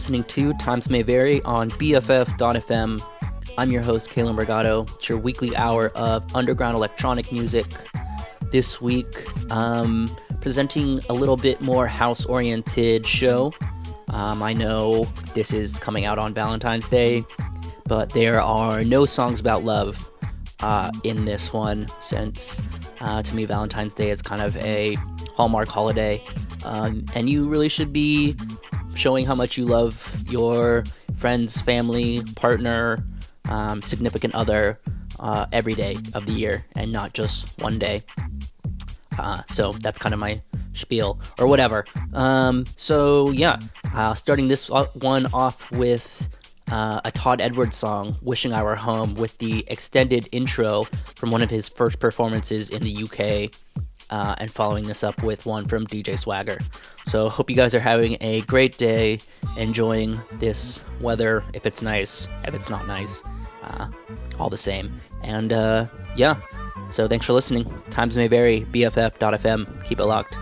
Listening to Times May Vary on BFF.fm. I'm your host, Kalen Brigado. It's your weekly hour of underground electronic music. This week, um, presenting a little bit more house oriented show. Um, I know this is coming out on Valentine's Day, but there are no songs about love uh, in this one, since uh, to me, Valentine's Day is kind of a Hallmark holiday. Um, and you really should be showing how much you love your friends, family, partner, um, significant other uh, every day of the year and not just one day. Uh, so that's kind of my spiel or whatever. Um, so yeah, uh, starting this one off with uh, a Todd Edwards song, Wishing I Were Home, with the extended intro from one of his first performances in the UK, uh, and following this up with one from DJ Swagger. So, hope you guys are having a great day, enjoying this weather if it's nice, if it's not nice, uh, all the same. And uh, yeah, so thanks for listening. Times may vary, BFF.fm. Keep it locked.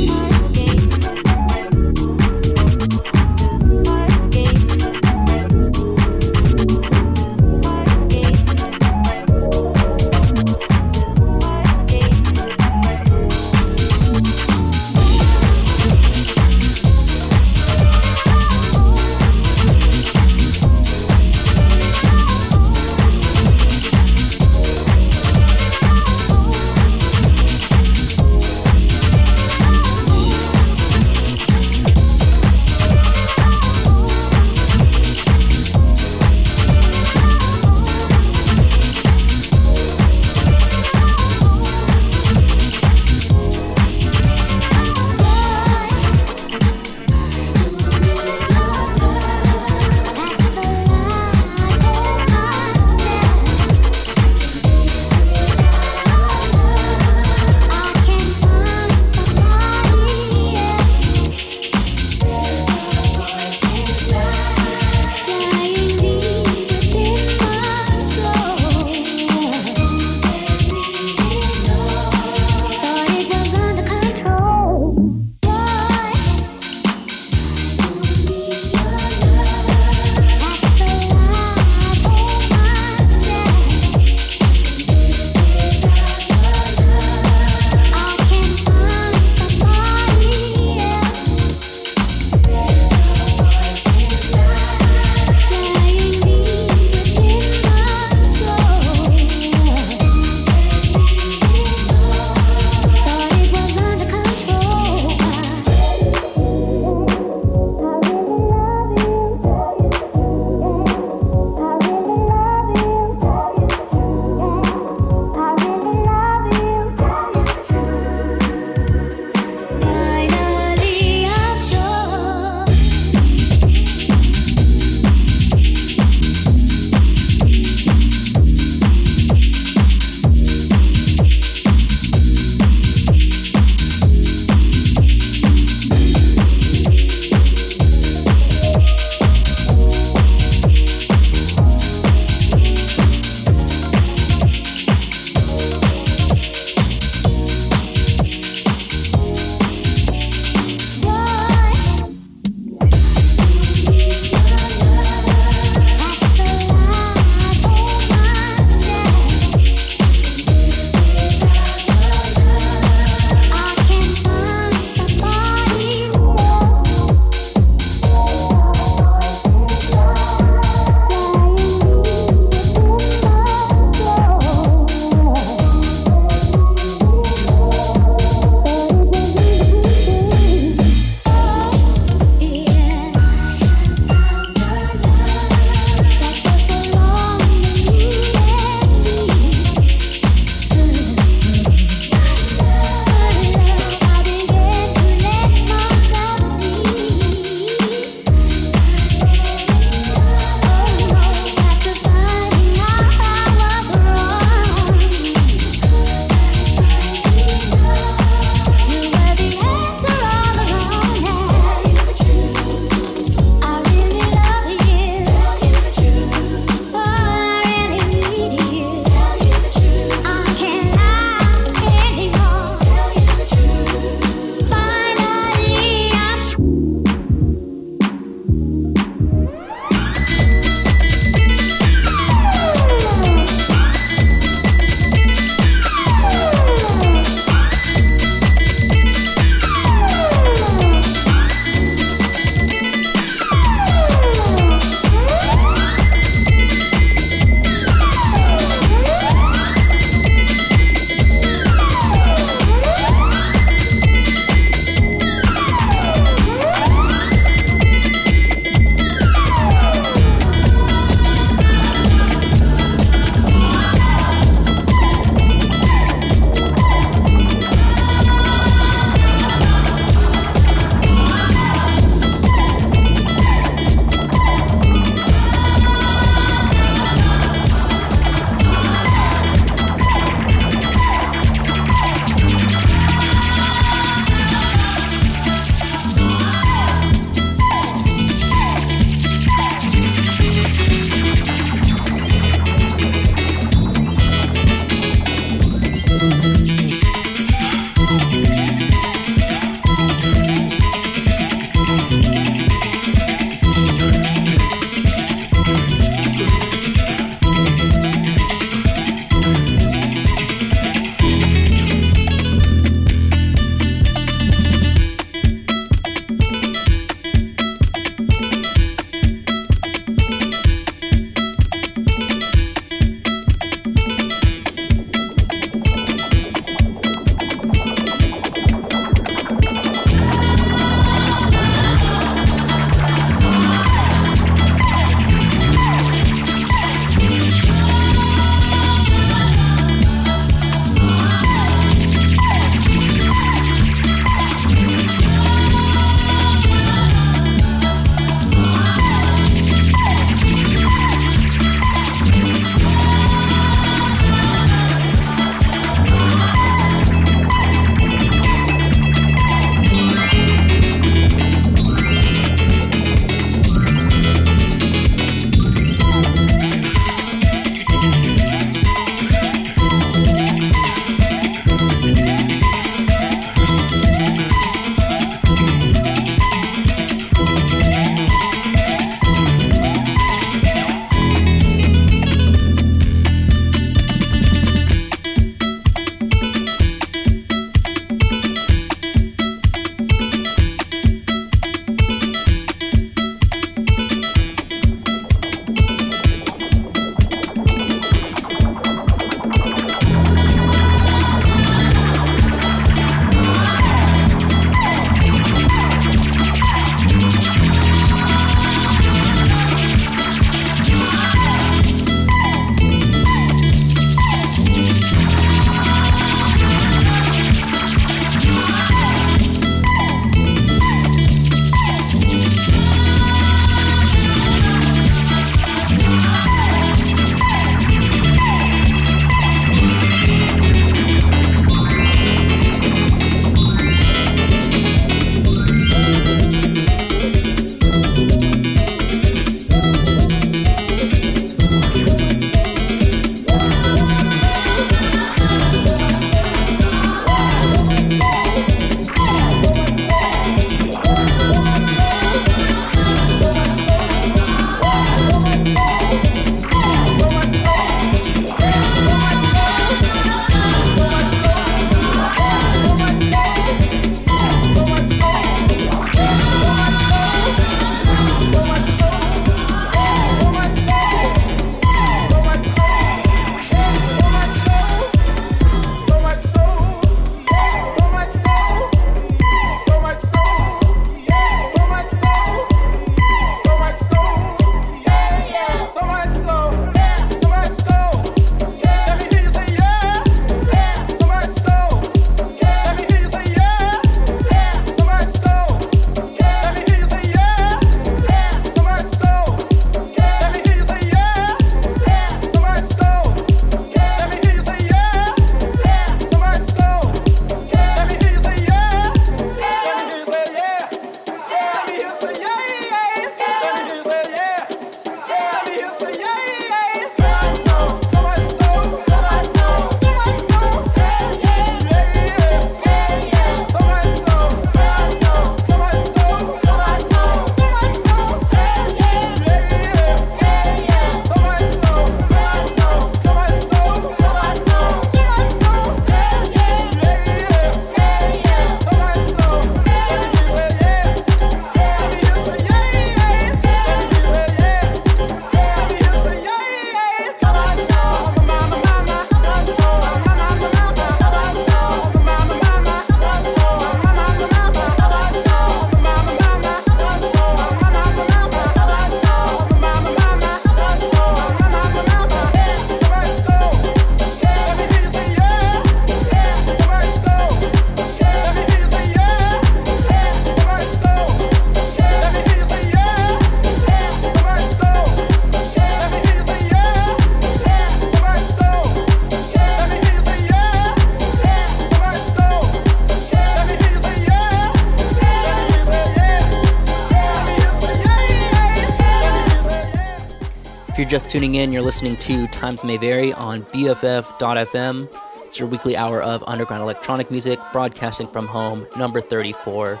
Tuning in, you're listening to Times May Vary on BFF.FM. It's your weekly hour of underground electronic music, broadcasting from home, number 34.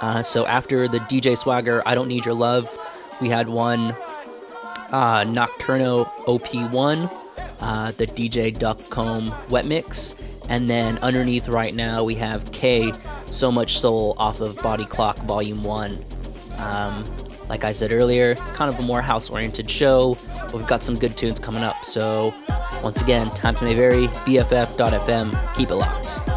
Uh, so after the DJ Swagger, I Don't Need Your Love, we had one uh, Nocturno OP1, uh, the DJ Duckcomb Wet Mix, and then underneath right now we have Kaye, So Much Soul off of Body Clock Volume 1. Um, like I said earlier, kind of a more house oriented show, but we've got some good tunes coming up. So, once again, times may vary, BFF.FM, keep it locked.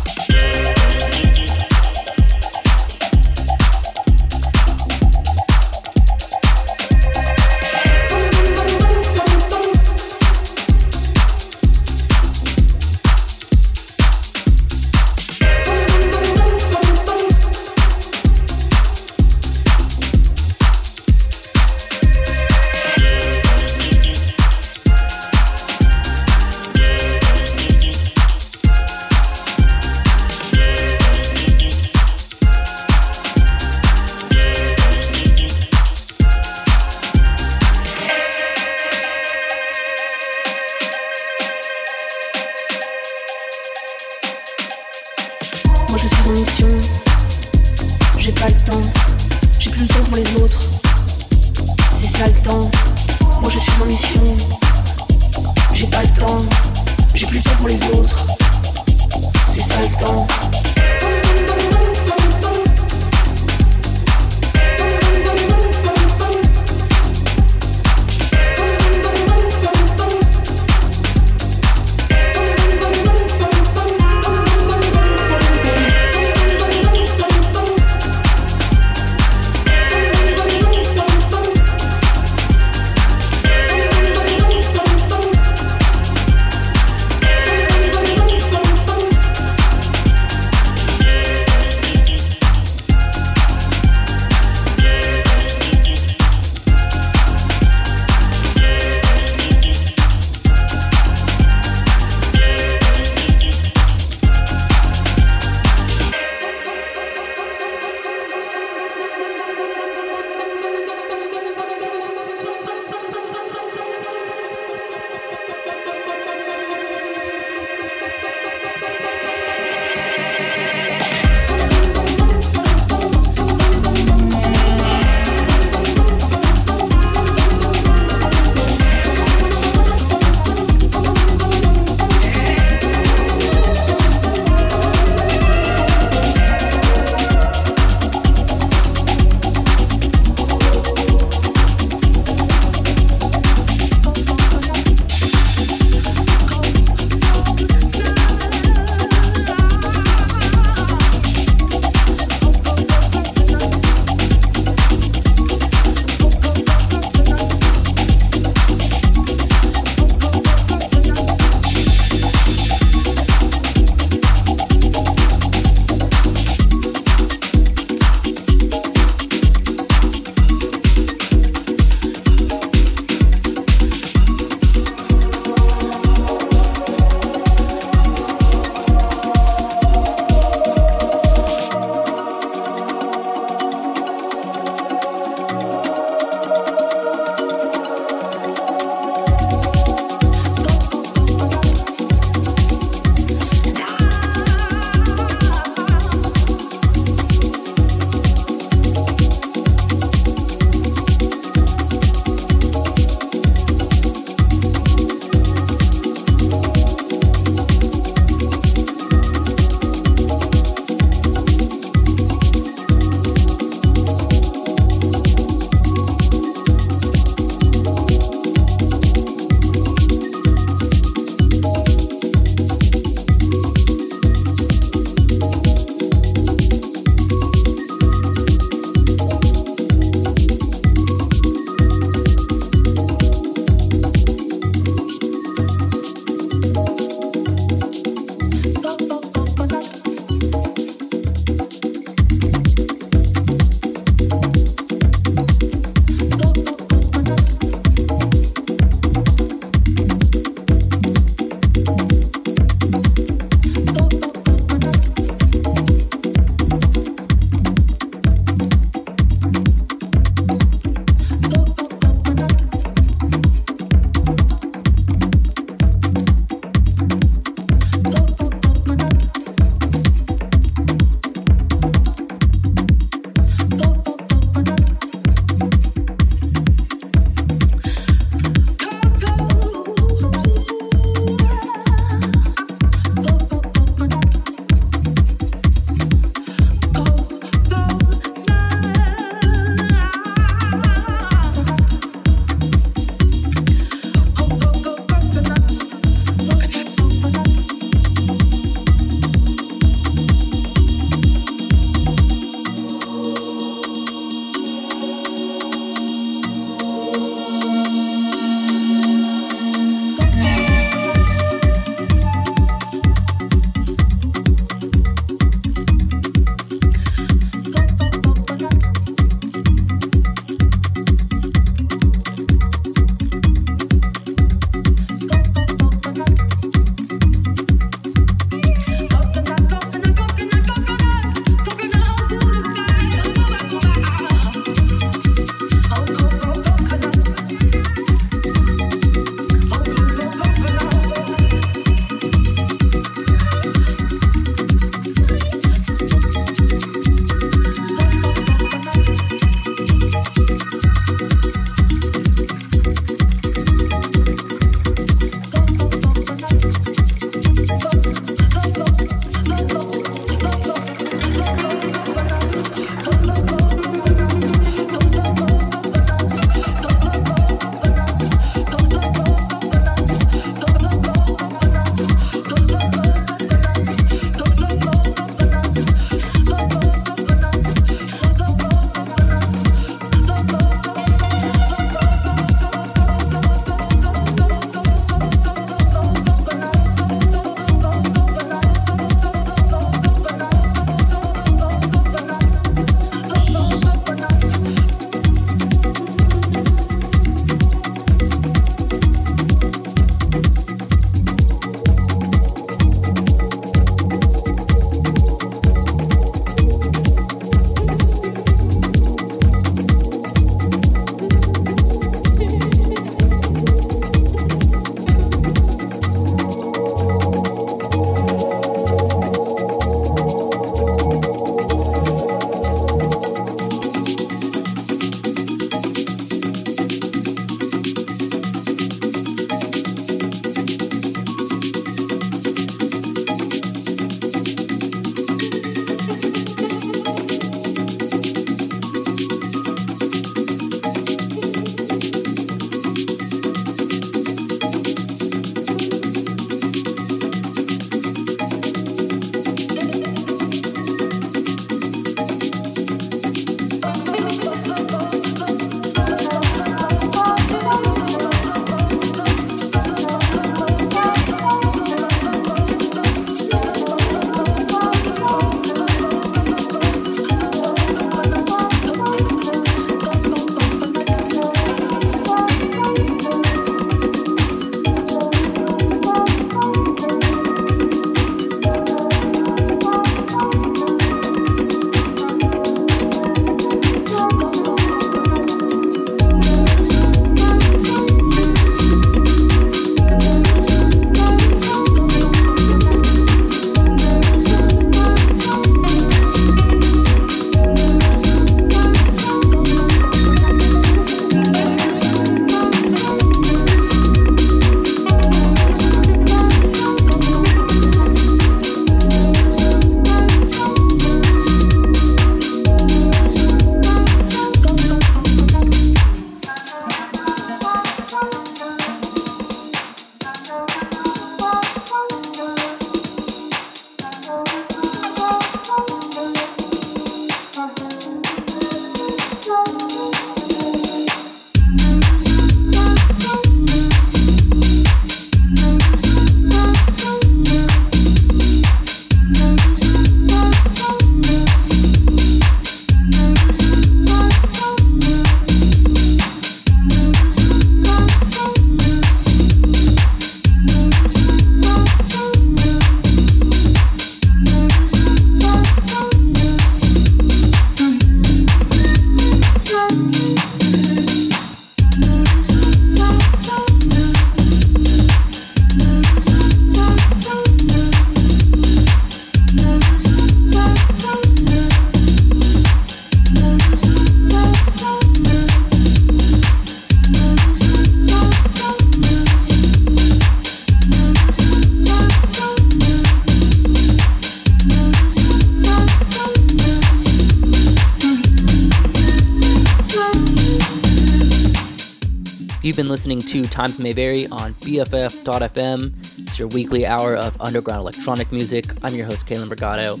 Been listening to Times May Vary on BFF.FM. It's your weekly hour of underground electronic music. I'm your host, Kalen Brigado.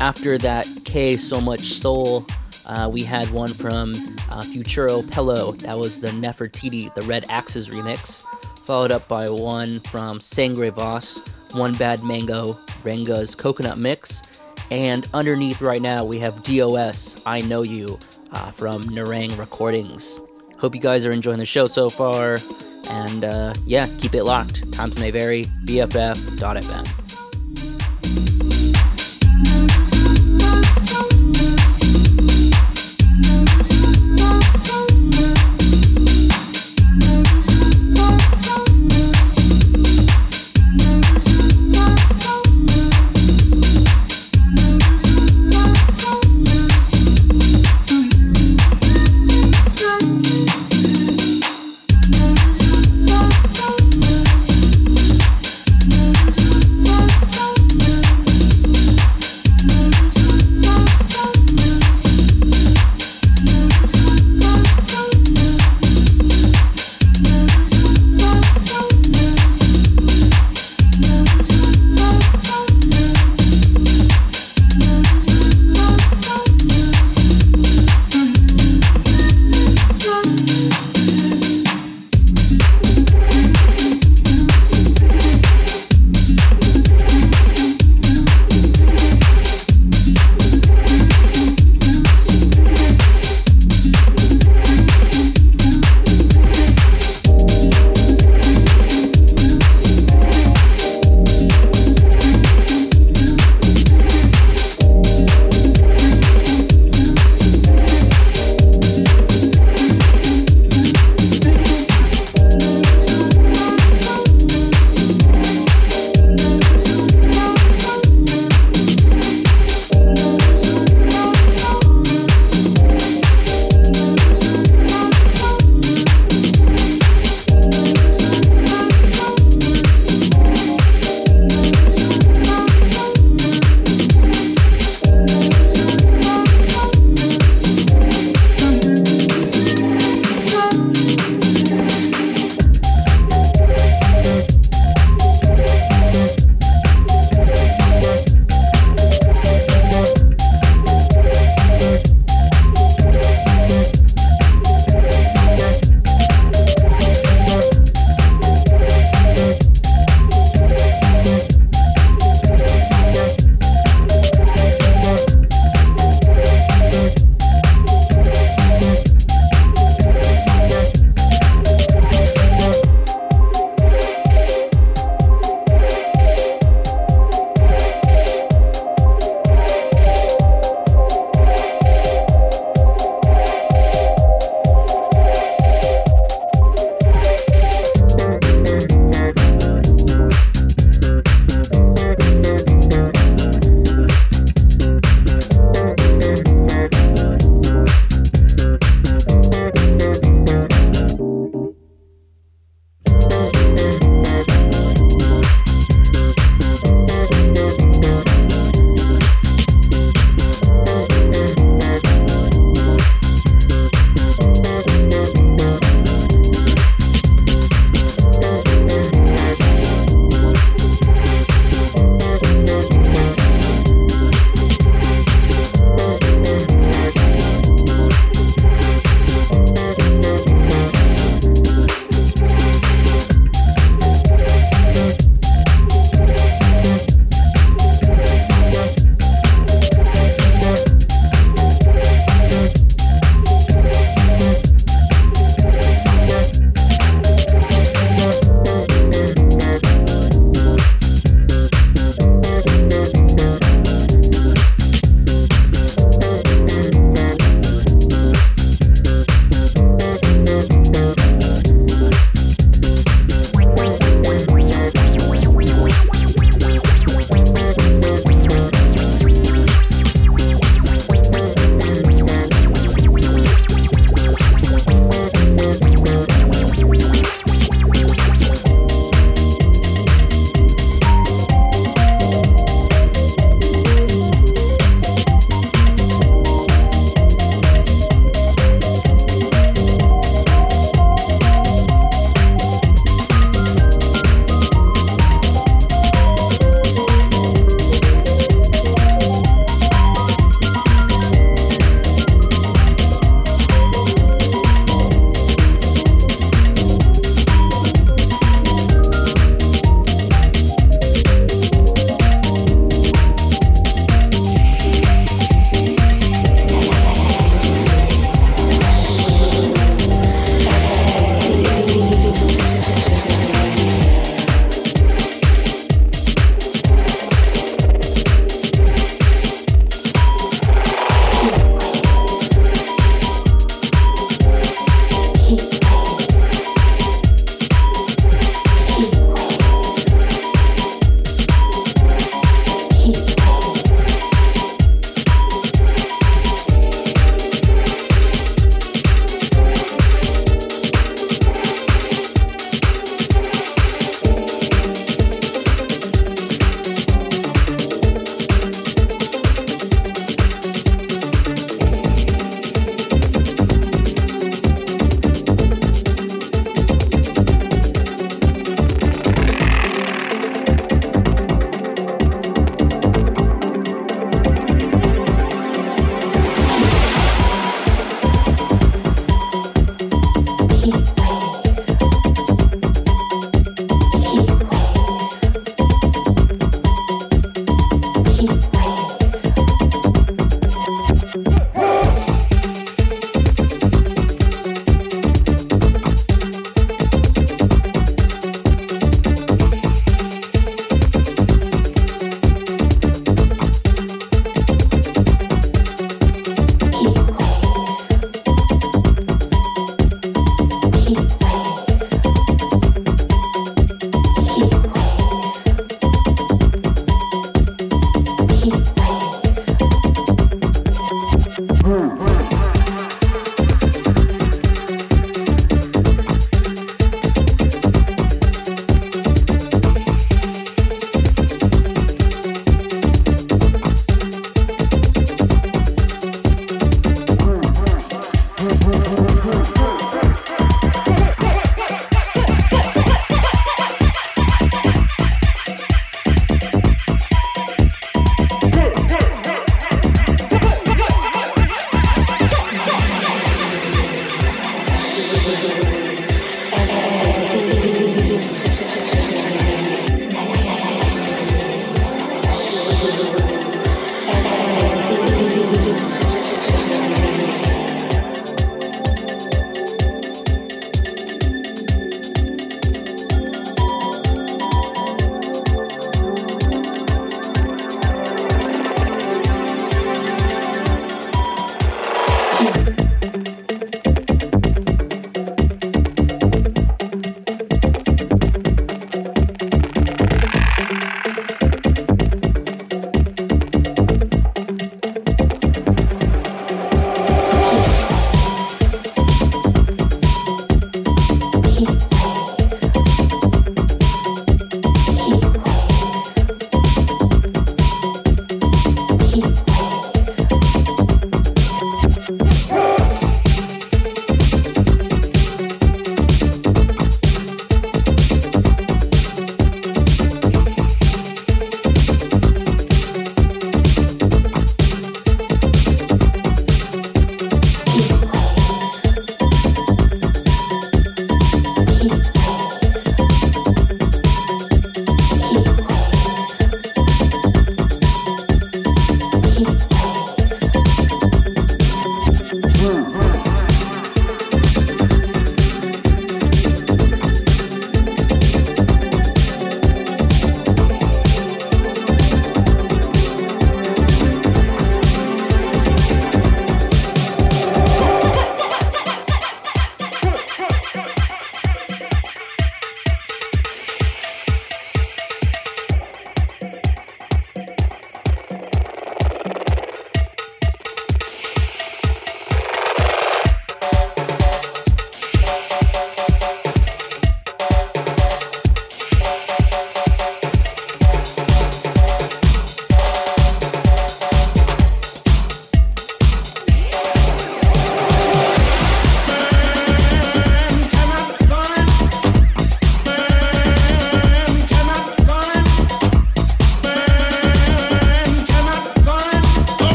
After that Kaye So Much Soul, uh, we had one from uh, Futuro Pelo. That was the Nefertiti, the Red Axes remix. Followed up by one from Sangre Voss, One Bad Mango, Ranga's Coconut Mix. And underneath right now, we have DOS, I Know You, uh, from Nerang Recordings. Hope you guys are enjoying the show so far. And uh, yeah, keep it locked. Times may vary. BFF.fm.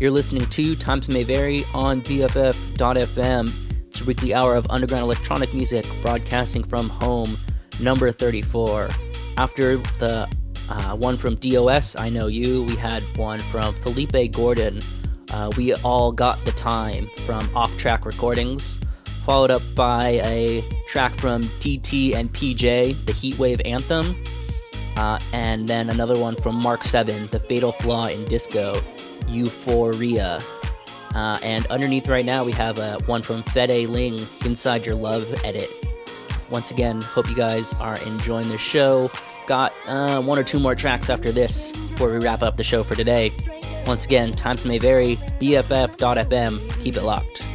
You're listening to Times May Vary on BFF.fm. It's a weekly hour of underground electronic music broadcasting from home, number 34. After the uh, one from DOS, I Know You, we had one from Felipe Gordon. Uh, we all got the time from Off Track Recordings, followed up by a track from DT and PJ, the Heatwave Anthem, uh, and then another one from Mark 7, The Fatal Flaw in Disco, Euphoria. Uh, and underneath right now, we have uh, one from Fede Ling, Inside Your Love edit. Once again, hope you guys are enjoying the show. Got uh, one or two more tracks after this before we wrap up the show for today. Once again, times may vary. BFF.FM. Keep it locked.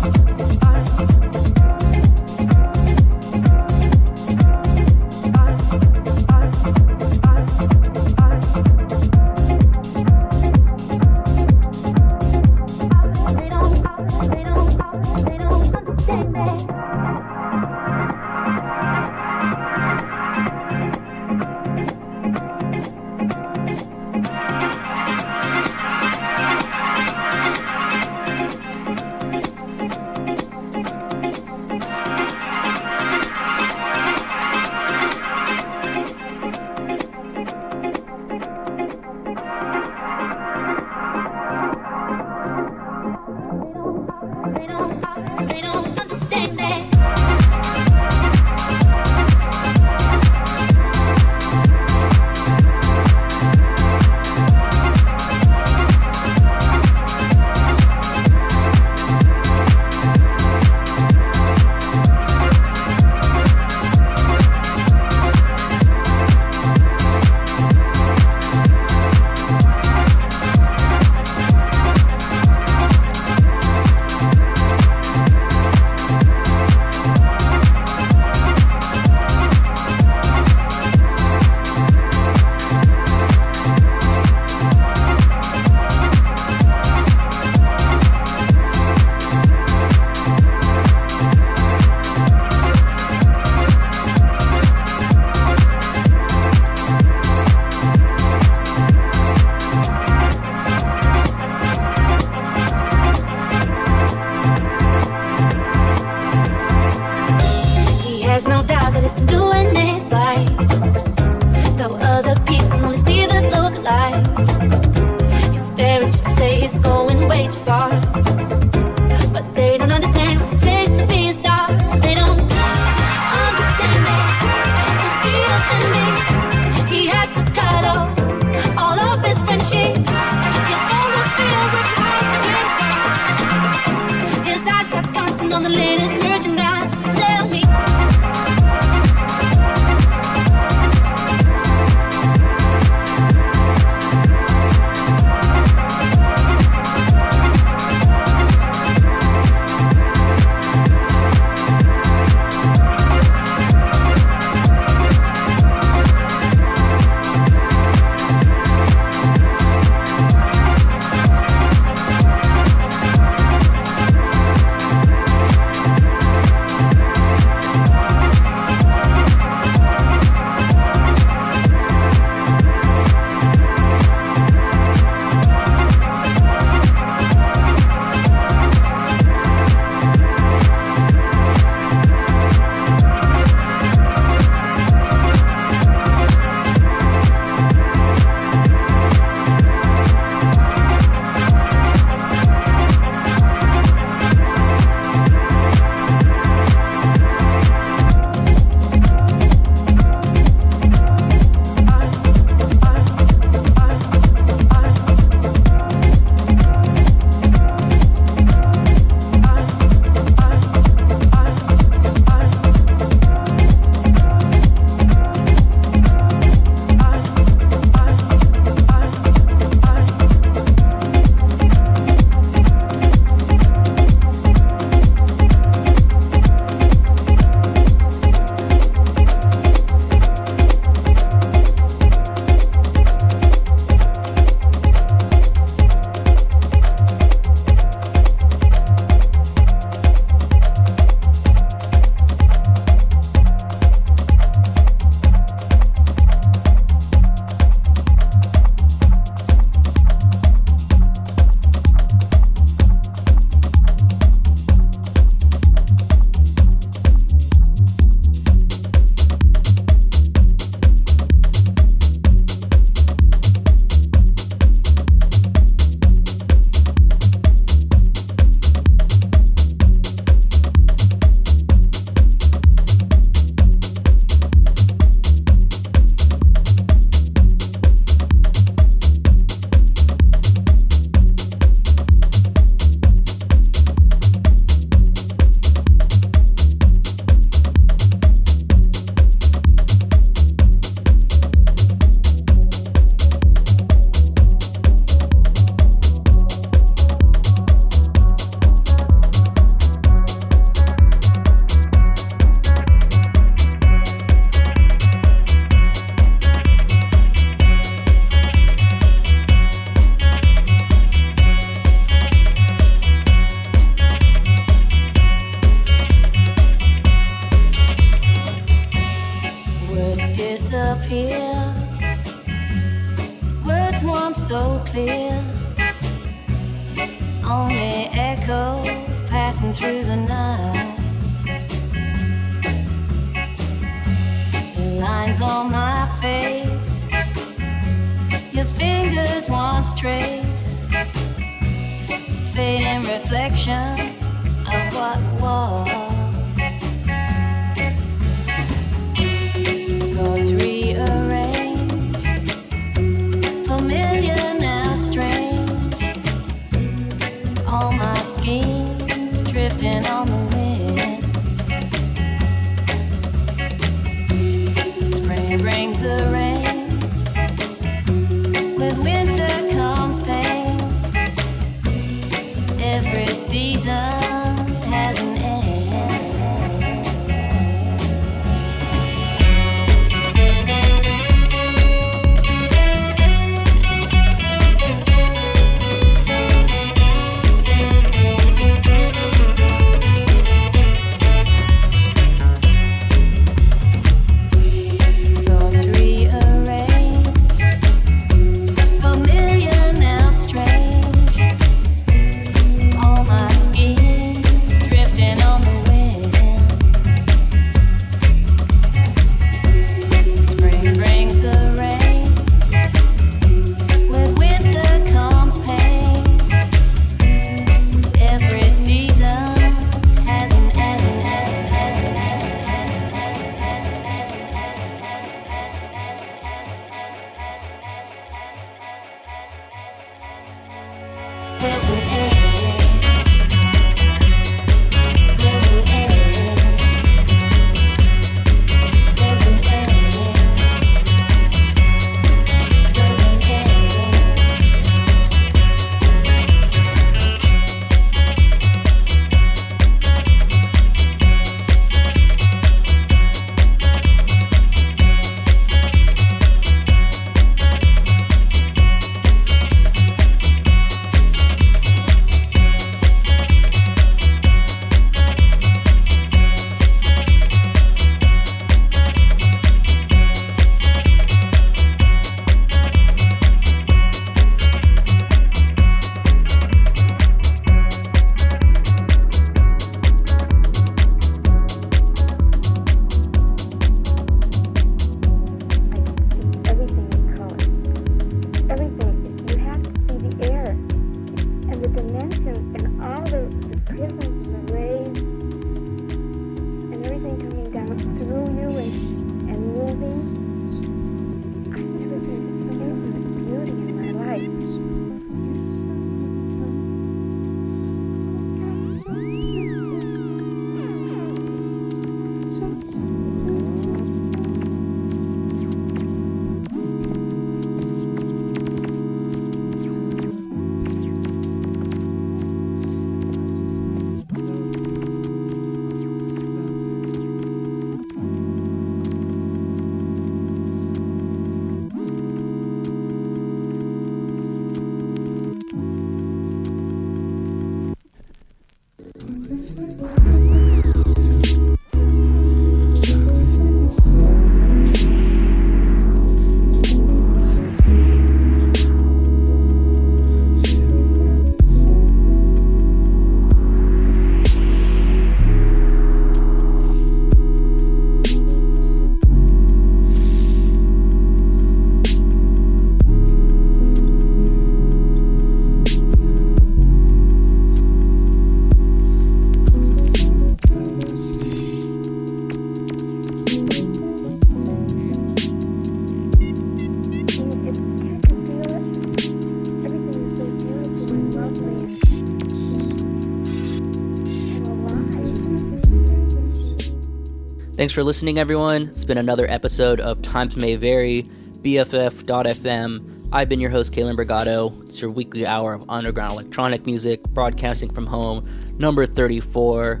Thanks for listening, everyone. It's been another episode of Times May Vary, BFF.FM. I've been your host, Kalen Brigado. It's your weekly hour of underground electronic music, broadcasting from home, number 34.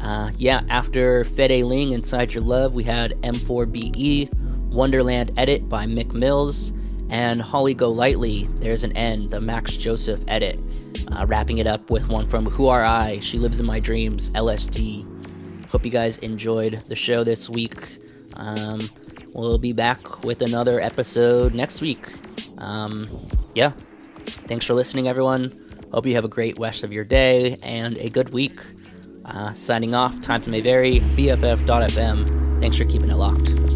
Uh, yeah, after Fede Ling, Inside Your Love, we had M4BE, Wonderland Edit by Mic Mills, and Holly Golightly, There's an End, the Max Josef edit. Uh, wrapping it up with one from Whoarei? She Lives in My Dreams, LSD. Hope you guys enjoyed the show this week. Um, we'll be back with another episode next week. Um, yeah. Thanks for listening, everyone. Hope you have a great rest of your day and a good week. Uh, signing off, times may vary, BFF.FM. Thanks for keeping it locked.